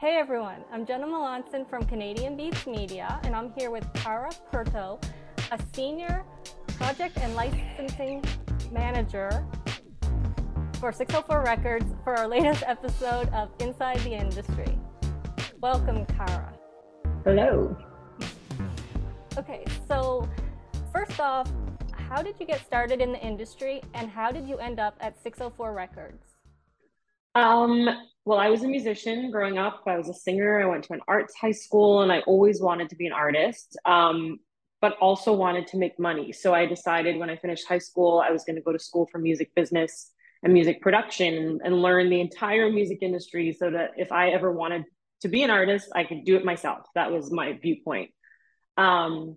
Hey everyone, I'm Jenna Melanson from Canadian Beats Media, and I'm here with Kara Purto, a senior project and licensing manager for 604 Records for our latest episode of Inside the Industry. Welcome, Kara. Hello. Okay, so first off, how did you get started in the industry and how did you end up at 604 Records? Um, well, I was a musician growing up. I was a singer. I went to an arts high school and I always wanted to be an artist, um, but also wanted to make money. So I decided when I finished high school, I was going to go to school for music business and music production and learn the entire music industry so that if I ever wanted to be an artist, I could do it myself. That was my viewpoint. Um,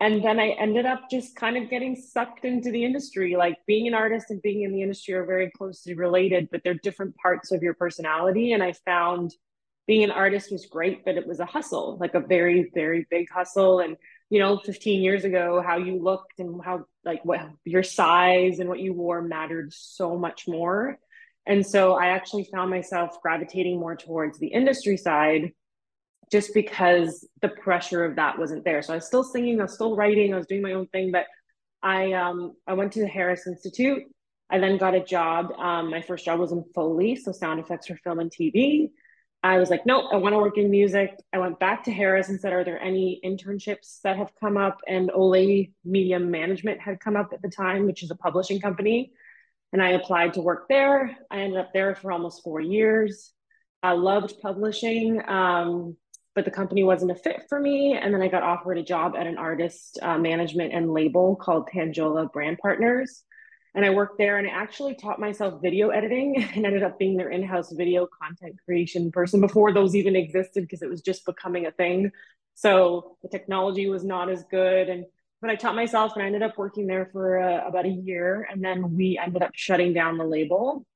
and then I ended up just kind of getting sucked into the industry. Like being an artist and being in the industry are very closely related, but they're different parts of your personality. And I found being an artist was great, but it was a hustle, like a very, very big hustle. And you know 15 years ago how you looked and how like what your size and what you wore mattered so much more and so i actually found myself gravitating more towards the industry side just because the pressure of that wasn't there so i was still singing i was still writing i was doing my own thing but i um i went to the harris institute i then got a job um, my first job was in foley so sound effects for film and tv I was like, nope, I want to work in music. I went back to Harris and said, are there any internships that have come up? And Ole Media Management had come up at the time, which is a publishing company. And I applied to work there. I ended up there for almost four years. I loved publishing, um, but the company wasn't a fit for me. And then I got offered a job at an artist uh, management and label called Tangela Brand Partners and I worked there and I actually taught myself video editing and ended up being their in-house video content creation person before those even existed because it was just becoming a thing. So the technology was not as good and but I taught myself and I ended up working there for uh, about a year and then we ended up shutting down the label.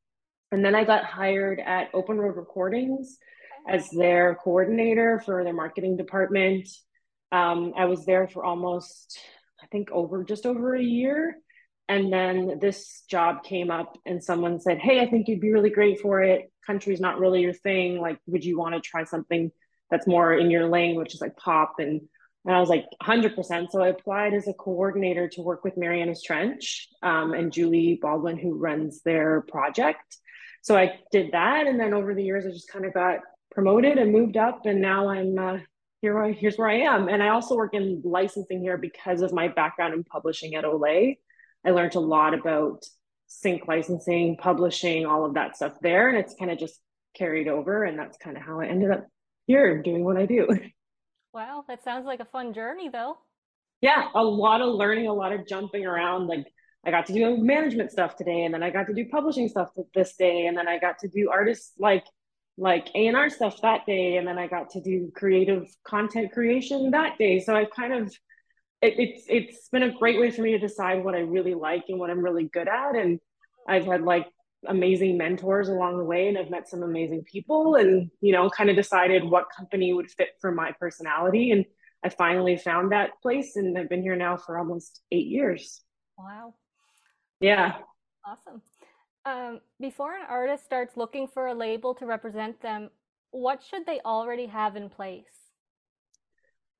And then I got hired at Open Road Recordings as their coordinator for their marketing department. Um, I was there for almost, I think, over just over a year and then this job came up and someone said hey i think you'd be really great for it country's not really your thing like would you want to try something that's more in your lane which is like pop and and I was like 100%. So I applied as a coordinator to work with Marianas Trench um, and Julie Baldwin, who runs their project. So I did that. And then over the years, I just kind of got promoted and moved up. And now I'm uh, here. I, here's where I am. And I also work in licensing here because of my background in publishing at Ole. I learned a lot about sync licensing, publishing, all of that stuff there. And it's kind of just carried over. And that's kind of how I ended up here doing what I do. Wow, that sounds like a fun journey though. Yeah, a lot of learning, a lot of jumping around. Like I got to do management stuff today, and then I got to do publishing stuff this day, and then I got to do artists like like A&R stuff that day, and then I got to do creative content creation that day. So I've kind of it, it's it's been a great way for me to decide what I really like and what I'm really good at. And I've had like amazing mentors along the way and I've met some amazing people and you know kind of decided what company would fit for my personality and I finally found that place and I've been here now for almost 8 years. Wow. Yeah. Awesome. Um, before an artist starts looking for a label to represent them, what should they already have in place?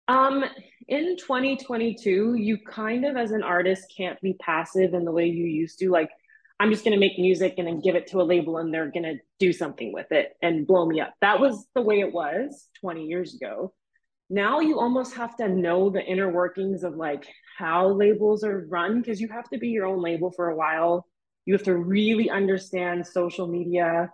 Um, in 2022, you kind of, as an artist, can't be passive in the way you used to. Like, I'm just going to make music and then give it to a label and they're going to do something with it and blow me up. That was the way it was 20 years ago. Now you almost have to know the inner workings of like how labels are run because you have to be your own label for a while. You have to really understand social media.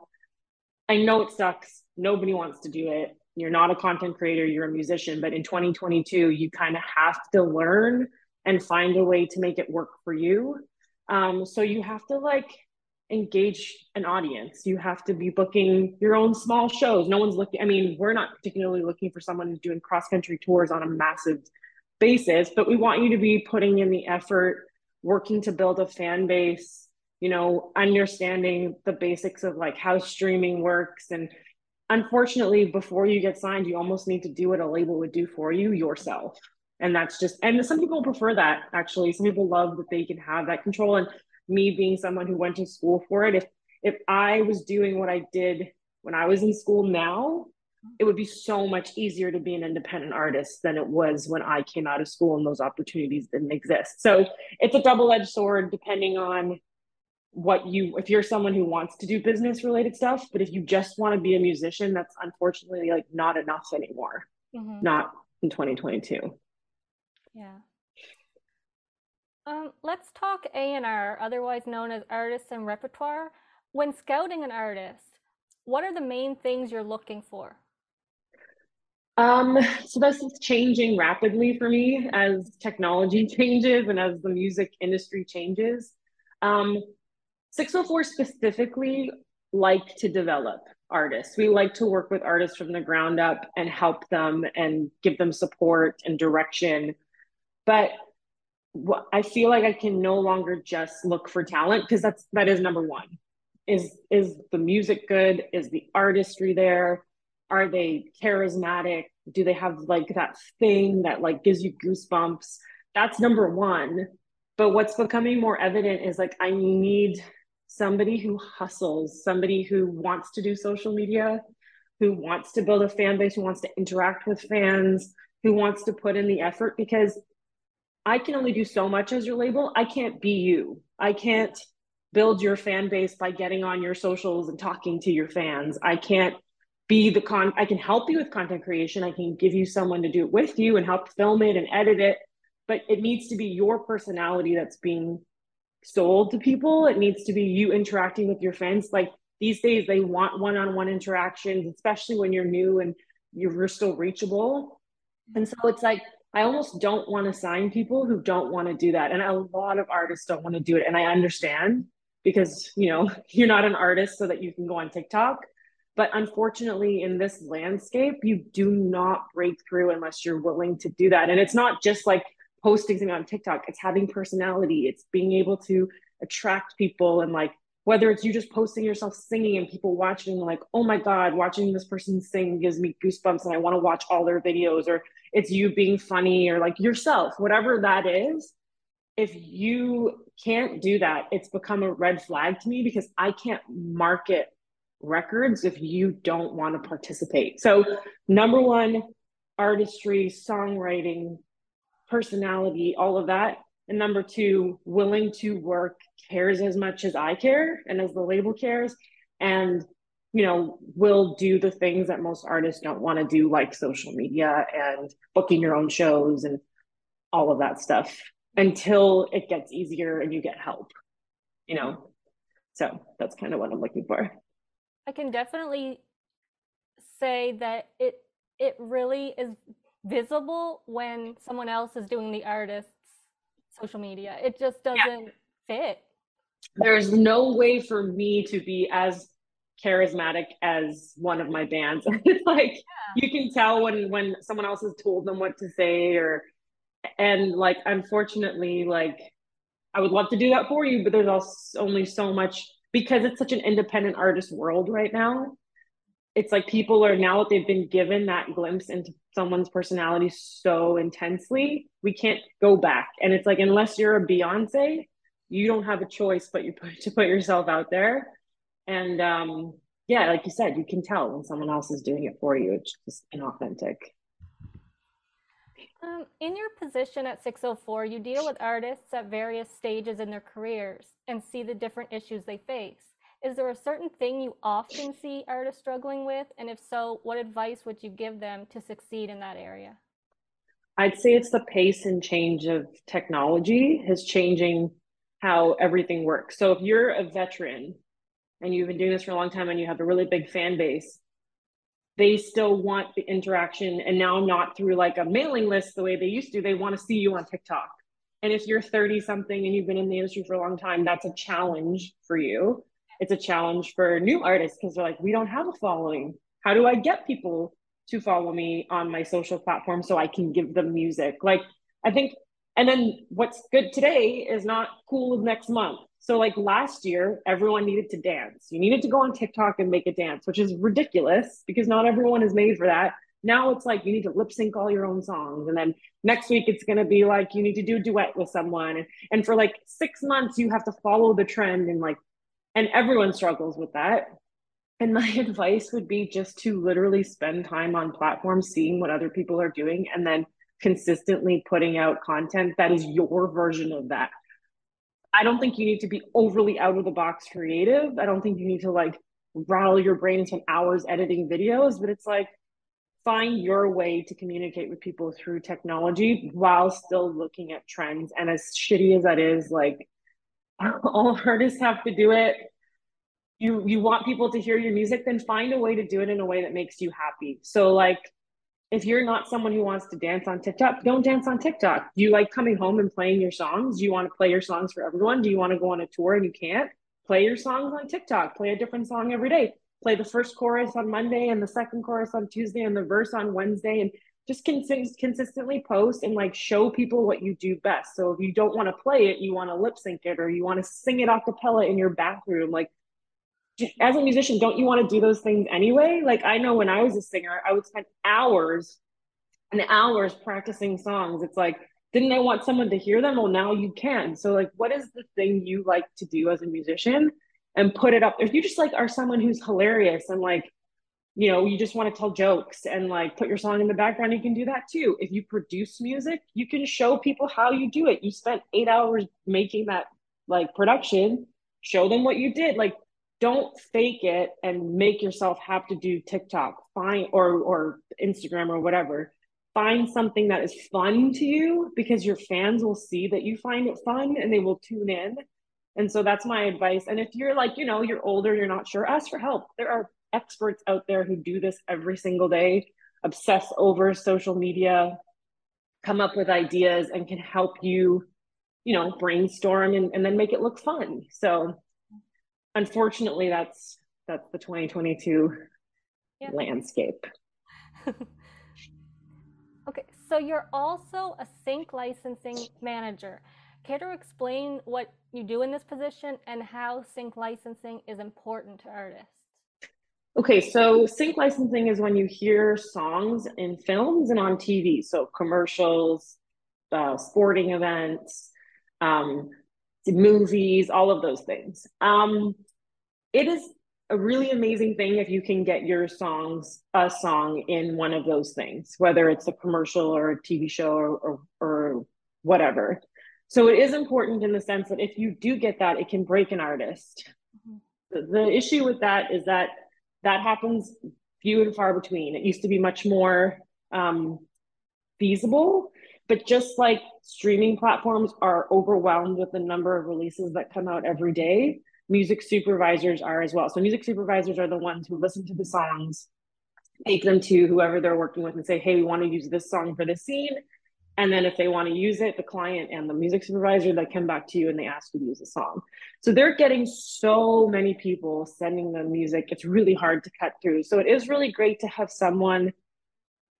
I know it sucks. Nobody wants to do it you're not a content creator, you're a musician, but in 2022, you kind of have to learn and find a way to make it work for you. Um, so you have to like engage an audience. You have to be booking your own small shows. No one's looking, I mean, we're not particularly looking for someone who's doing cross country tours on a massive basis, but we want you to be putting in the effort, working to build a fan base, you know, understanding the basics of like how streaming works and unfortunately, before you get signed, you almost need to do what a label would do for you yourself. And that's just, and some people prefer that actually. Some people love that they can have that control. And me being someone who went to school for it, if if I was doing what I did when I was in school now, it would be so much easier to be an independent artist than it was when I came out of school and those opportunities didn't exist. So it's a double edged sword depending on what you if you're someone who wants to do business related stuff but if you just want to be a musician that's unfortunately like not enough anymore. Mm-hmm. not in 2022 yeah. Um, let's talk a&r otherwise known as artists and repertoire. When scouting an artist what are the main things you're looking for? Um, so this is changing rapidly for me as technology changes and as the music industry changes. Um, 604 specifically like to develop artists. We like to work with artists from the ground up and help them and give them support and direction. But I feel like I can no longer just look for talent because that's that is number one. Is is the music good? Is the artistry there? Are they charismatic? Do they have like that thing that like gives you goosebumps? That's number one. But what's becoming more evident is like I need somebody who hustles, somebody who wants to do social media, who wants to build a fan base, who wants to interact with fans, who wants to put in the effort because I can only do so much as your label. I can't be you. I can't build your fan base by getting on your socials and talking to your fans. I can't be the con I can help you with content creation. I can give you someone to do it with you and help film it and edit it, but it needs to be your personality that's being sold to people. It needs to be you interacting with your fans. Like these days, they want one on one interactions, especially when you're new and you're still reachable. And so it's like, I almost don't want to sign people who don't want to do that. And a lot of artists don't want to do it. And I understand because, you know, you're not an artist so that you can go on TikTok. But unfortunately, in this landscape, you do not break through unless you're willing to do that. And it's not just like posting something on TikTok, it's having personality, it's being able to attract people and like whether it's you just posting yourself singing and people watching like, oh my God, watching this person sing gives me goosebumps and I want to watch all their videos, or it's you being funny or like yourself, whatever that is. If you can't do that, it's become a red flag to me because I can't market records if you don't want to participate. So, number one, artistry, songwriting, personality, all of that. And number two, willing to work, cares as much as I care and as the label cares. And, you know, will do the things that most artists don't want to do, like social media and booking your own shows and all of that stuff until it gets easier and you get help, you know? So that's kind of what I'm looking for. I can definitely say that it it really is visible when someone else is doing the artist's social media. It just doesn't yeah. fit. There's no way for me to be as charismatic as one of my bands. it's like yeah. you can tell when when someone else has told them what to say or and like unfortunately like I would love to do that for you, but there's also only so much because it's such an independent artist world right now it's like people are now that they've been given that glimpse into someone's personality so intensely, we can't go back. And it's like unless you're a Beyonce, you don't have a choice but you put to put yourself out there. And um, yeah, like you said, you can tell when someone else is doing it for you. It's just inauthentic. Um, in your position at 604, you deal with artists at various stages in their careers and see the different issues they face. Is there a certain thing you often see artists struggling with? And if so, what advice would you give them to succeed in that area? I'd say it's the pace and change of technology is changing how everything works. So if you're a veteran and you've been doing this for a long time and you have a really big fan base, they still want the interaction and now not through like a mailing list the way they used to. They want to see you on TikTok. And if you're 30 something and you've been in the industry for a long time, that's a challenge for you it's a challenge for new artists because they're like, we don't have a following. How do I get people to follow me on my social platform so I can give them music? Like, I think, and then what's good today is not cool next month. So, like last year, everyone needed to dance. You needed to go on TikTok and make a dance, which is ridiculous because not everyone is made for that. Now it's like you need to lip sync all your own songs. And then next week it's going to be like you need to do a duet with someone. And, and for like six months, you have to follow the trend and like and everyone struggles with that And my advice would be just to literally spend time on platforms, seeing what other people are doing, and then consistently putting out content that is your version of that. I don't think you need to be overly out of the box creative. I don't think you need to like rattle your brain and spend hours editing videos, but it's like find your way to communicate with people through technology while still looking at trends. And as shitty as that is, like all artists have to do it. You you want people to hear your music, then find a way to do it in a way that makes you happy. So like if you're not someone who wants to dance on TikTok, don't dance on TikTok. You like coming home and playing your songs? Do you want to play your songs for everyone? Do you want to go on a tour and you can't? Play your songs on TikTok. Play a different song every day. Play the first chorus on Monday and the second chorus on Tuesday and the verse on Wednesday and just cons- consistently post and like show people what you do best. So if you don't want to play it, you want to lip sync it or you want to sing it a cappella in your bathroom, like as a musician, don't you want to do those things anyway? Like I know when I was a singer, I would spend hours and hours practicing songs. It's like, didn't I want someone to hear them? Well, now you can. So like, what is the thing you like to do as a musician? And put it up. If you just like are someone who's hilarious and like, you know, you just want to tell jokes and like put your song in the background, you can do that too. If you produce music, you can show people how you do it. You spent eight hours making that like production, show them what you did. Like don't fake it and make yourself have to do TikTok, find or or Instagram or whatever. Find something that is fun to you because your fans will see that you find it fun and they will tune in. And so that's my advice. And if you're like, you know, you're older, you're not sure, ask for help. There are experts out there who do this every single day, obsess over social media, come up with ideas and can help you, you know, brainstorm and, and then make it look fun. So unfortunately, that's that's the 2022 yeah. landscape. okay, so you're also a sync licensing manager. Care to explain what you do in this position and how sync licensing is important to artists? Okay, so sync licensing is when you hear songs in films and on TV, so commercials, uh, sporting events, um, movies, all of those things. Um, it is a really amazing thing if you can get your songs a song in one of those things whether it's a commercial or a tv show or, or, or, whatever so it is important in the sense that if you do get that it can break an artist mm-hmm. the, the issue with that is that that happens few and far between it used to be much more um, feasible but just like streaming platforms are overwhelmed with the number of releases that come out every day music supervisors are as well. So music supervisors are the ones who listen to the songs, take them to whoever they're working with and say, hey, we want to use this song for this scene. And then if they want to use it, the client and the music supervisor, they come back to you and they ask you to use a song. So they're getting so many people sending them music. It's really hard to cut through. So it is really great to have someone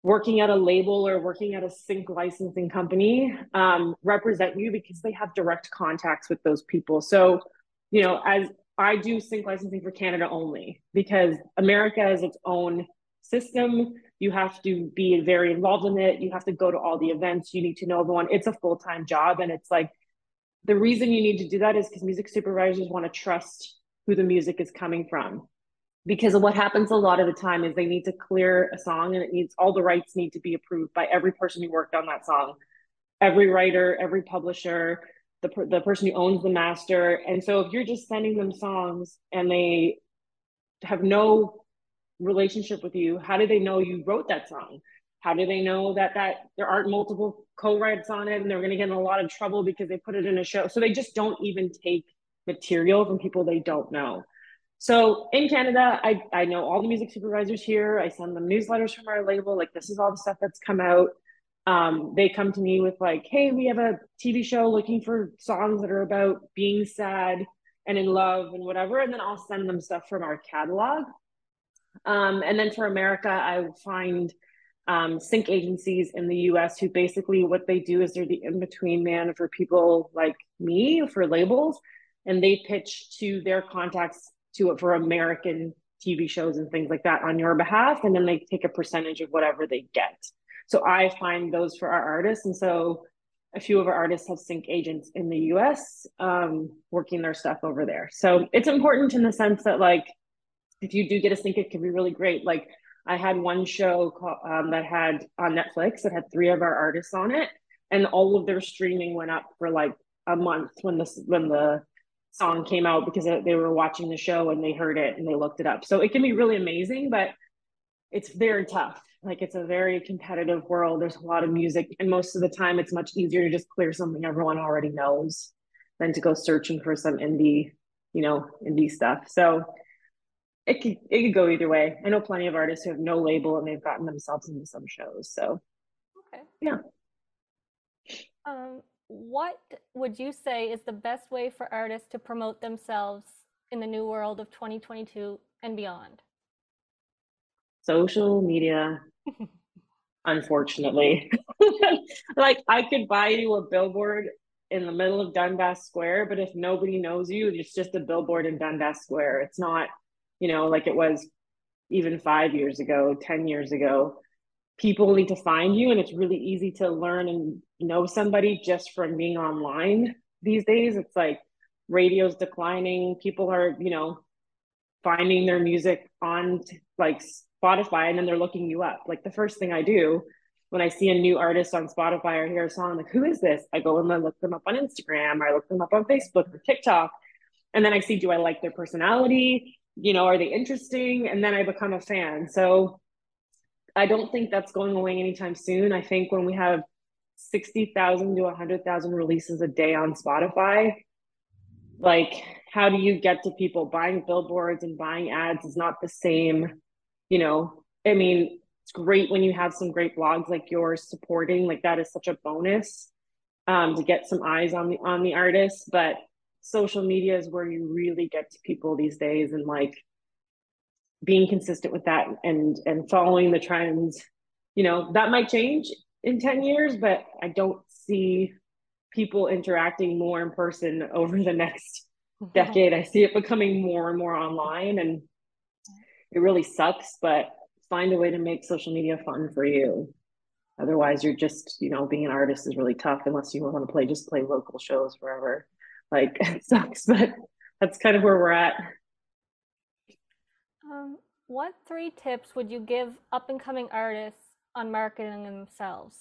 working at a label or working at a sync licensing company um, represent you because they have direct contacts with those people. So you know, as I do sync licensing for Canada only because America has its own system. You have to be very involved in it. You have to go to all the events. You need to know everyone. It's a full time job. And it's like the reason you need to do that is because music supervisors want to trust who the music is coming from. Because what happens a lot of the time is they need to clear a song and it needs all the rights need to be approved by every person who worked on that song, every writer, every publisher, the, the person who owns the master. And so if you're just sending them songs and they have no relationship with you, how do they know you wrote that song? How do they know that that there aren't multiple co-writes on it and they're going to get in a lot of trouble because they put it in a show? So they just don't even take material from people they don't know. So in Canada, I, I know all the music supervisors here. I send them newsletters from our label. Like this is all the stuff that's come out um, they come to me with like, "Hey, we have a TV show looking for songs that are about being sad and in love and whatever," and then I'll send them stuff from our catalog. Um, and then for America, I find um, sync agencies in the U.S. who basically what they do is they're the in between man for people like me for labels, and they pitch to their contacts to for American TV shows and things like that on your behalf, and then they take a percentage of whatever they get. So I find those for our artists. And so a few of our artists have sync agents in the US um, working their stuff over there. So it's important in the sense that, like, if you do get a sync, it can be really great. Like I had one show called, um, that had on Netflix that had three of our artists on it, and all of their streaming went up for like a month when the when the song came out because they were watching the show and they heard it and they looked it up. So it can be really amazing, but it's very tough. Like it's a very competitive world. There's a lot of music, and most of the time, it's much easier to just clear something everyone already knows than to go searching for some indie, you know, indie stuff. So it could it could go either way. I know plenty of artists who have no label and they've gotten themselves into some shows. So okay, yeah. Um, what would you say is the best way for artists to promote themselves in the new world of 2022 and beyond? Social media, unfortunately. like I could buy you a billboard in the middle of Dundas Square, but if nobody knows you, it's just a billboard in Dundas Square. It's not you know, like it was even five years ago, 10 years ago. People need to find you, and it's really easy to learn and know somebody just from being online these days. It's like radio's declining. People are, you know, finding their music on like Spotify and then they're looking you up. Like the first thing I do when I see a new artist on Spotify or hear a song, like, who is this? I go and I look them up on Instagram, or I look them up on Facebook or TikTok. And then I see, do I like their personality? You know, are they interesting? And then I become a fan. So I don't think that's going away anytime soon. I think when we have 60,000 to 100,000 releases a day on Spotify, like how do you get to people buying billboards and buying ads is not the same, you know. I mean, it's great when you have some great blogs like yours supporting, like that is such a bonus um, to get some eyes on the on the artist, but social media is where you really get to people these days and like being consistent with that and and following the trends. You know that might change in 10 years but i don't see people interacting more in person over the next decade. I see it becoming more and more online and it really sucks but find a way to make social media fun for you. Otherwise you're just you know being an artist is really tough unless you want to play just play local shows forever like it sucks, but that's kind of where we're at. Um, what three tips would you give up and coming artists on marketing themselves?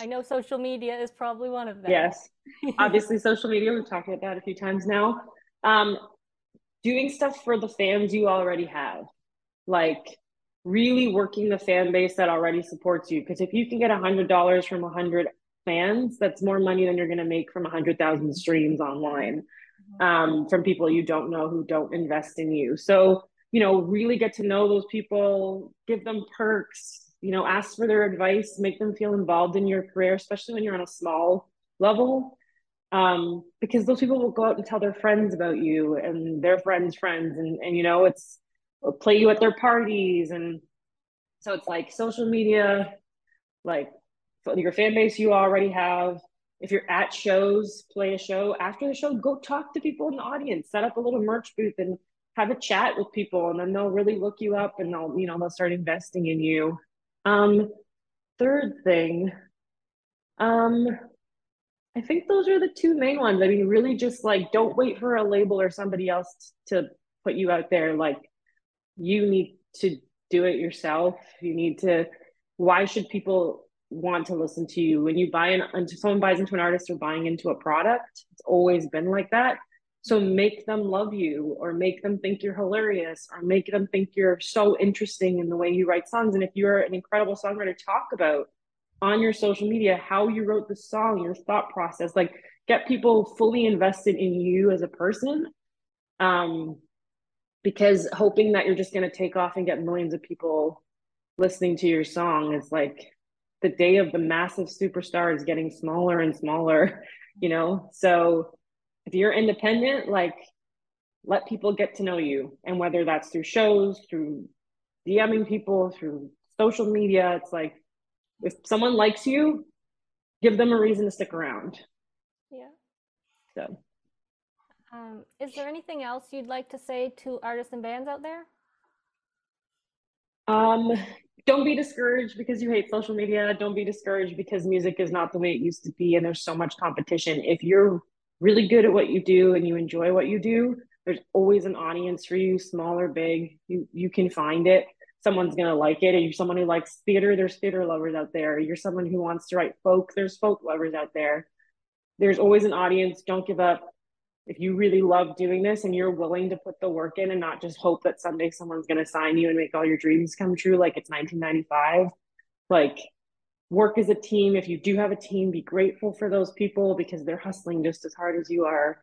I know social media is probably one of them. Yes, obviously social media. We've talked about that a few times now. Um, doing stuff for the fans you already have, like really working the fan base that already supports you. Because if you can get a hundred dollars from a hundred fans, that's more money than you're going to make from 100,000 streams online mm-hmm. um, from people you don't know who don't invest in you. So, you know, really get to know those people, give them perks, you know, ask for their advice, make them feel involved in your career, especially when you're on a small level. Um, because those people will go out and tell their friends about you and their friends' friends, and, and you know, it's play you at their parties. And so it's like social media, like your fan base you already have. If you're at shows, play a show. After the show, go talk to people in the audience. Set up a little merch booth and have a chat with people, and then they'll really look you up and they'll, you know, they'll start investing in you. Um, third thing, um, I think those are the two main ones. I mean, really just like don't wait for a label or somebody else to put you out there. Like you need to do it yourself. You need to why should people want to listen to you. When you buy into someone buys into an artist or buying into a product it's always been like that. So make them love you or make them think you're hilarious or make them think you're so interesting in the way you write songs. And if you're an incredible songwriter talk about on your social media how you wrote the song your thought process like get people fully invested in you as a person. Um because hoping that you're just going to take off and get millions of people listening to your song is like the day of the massive superstar is getting smaller and smaller, you know? So if you're independent, like let people get to know you. And whether that's through shows, through DMing people, through social media, it's like if someone likes you, give them a reason to stick around. Yeah. So um, is there anything else you'd like to say to artists and bands out there? Um, don't be discouraged because you hate social media. Don't be discouraged because music is not the way it used to be and there's so much competition. If you're really good at what you do and you enjoy what you do, There's always an audience for you, small or big. You you can find it. Someone's gonna like it. If you're someone who likes theater, there's theater lovers out there. You're someone who wants to write folk, there's folk lovers out there. There's always an audience. Don't give up. If you really love doing this and you're willing to put the work in and not just hope that someday someone's gonna sign you and make all your dreams come true like it's 1995, like work as a team. If you do have a team, be grateful for those people because they're hustling just as hard as you are.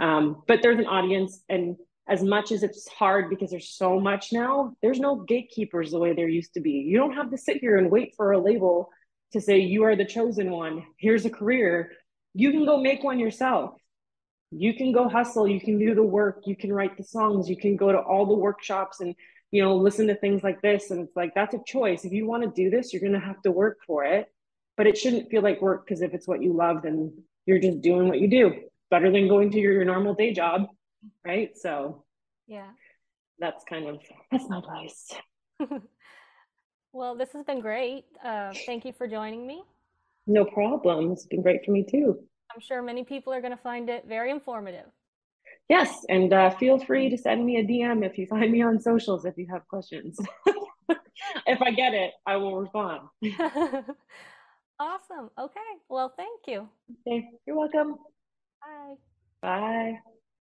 Um, but there's an audience, and as much as it's hard because there's so much now, there's no gatekeepers the way there used to be. You don't have to sit here and wait for a label to say you are the chosen one. Here's a career. You can go make one yourself. You can go hustle. You can do the work. You can write the songs. You can go to all the workshops and you know, listen to things like this. And it's like, that's a choice. If you want to do this, you're going to have to work for it. But it shouldn't feel like work because if it's what you love, then you're just doing what you do. Better than going to your, your normal day job. Right. So, yeah, that's kind of that's my advice. well, this has been great. Uh, thank you for joining me. No problem. It's been great for me too. I'm sure many people are going to find it very informative. Yes, and uh, feel free to send me a DM if you find me on socials if you have questions. if I get it, I will respond. awesome. Okay. Well, thank you. Okay. You're welcome. Bye. Bye.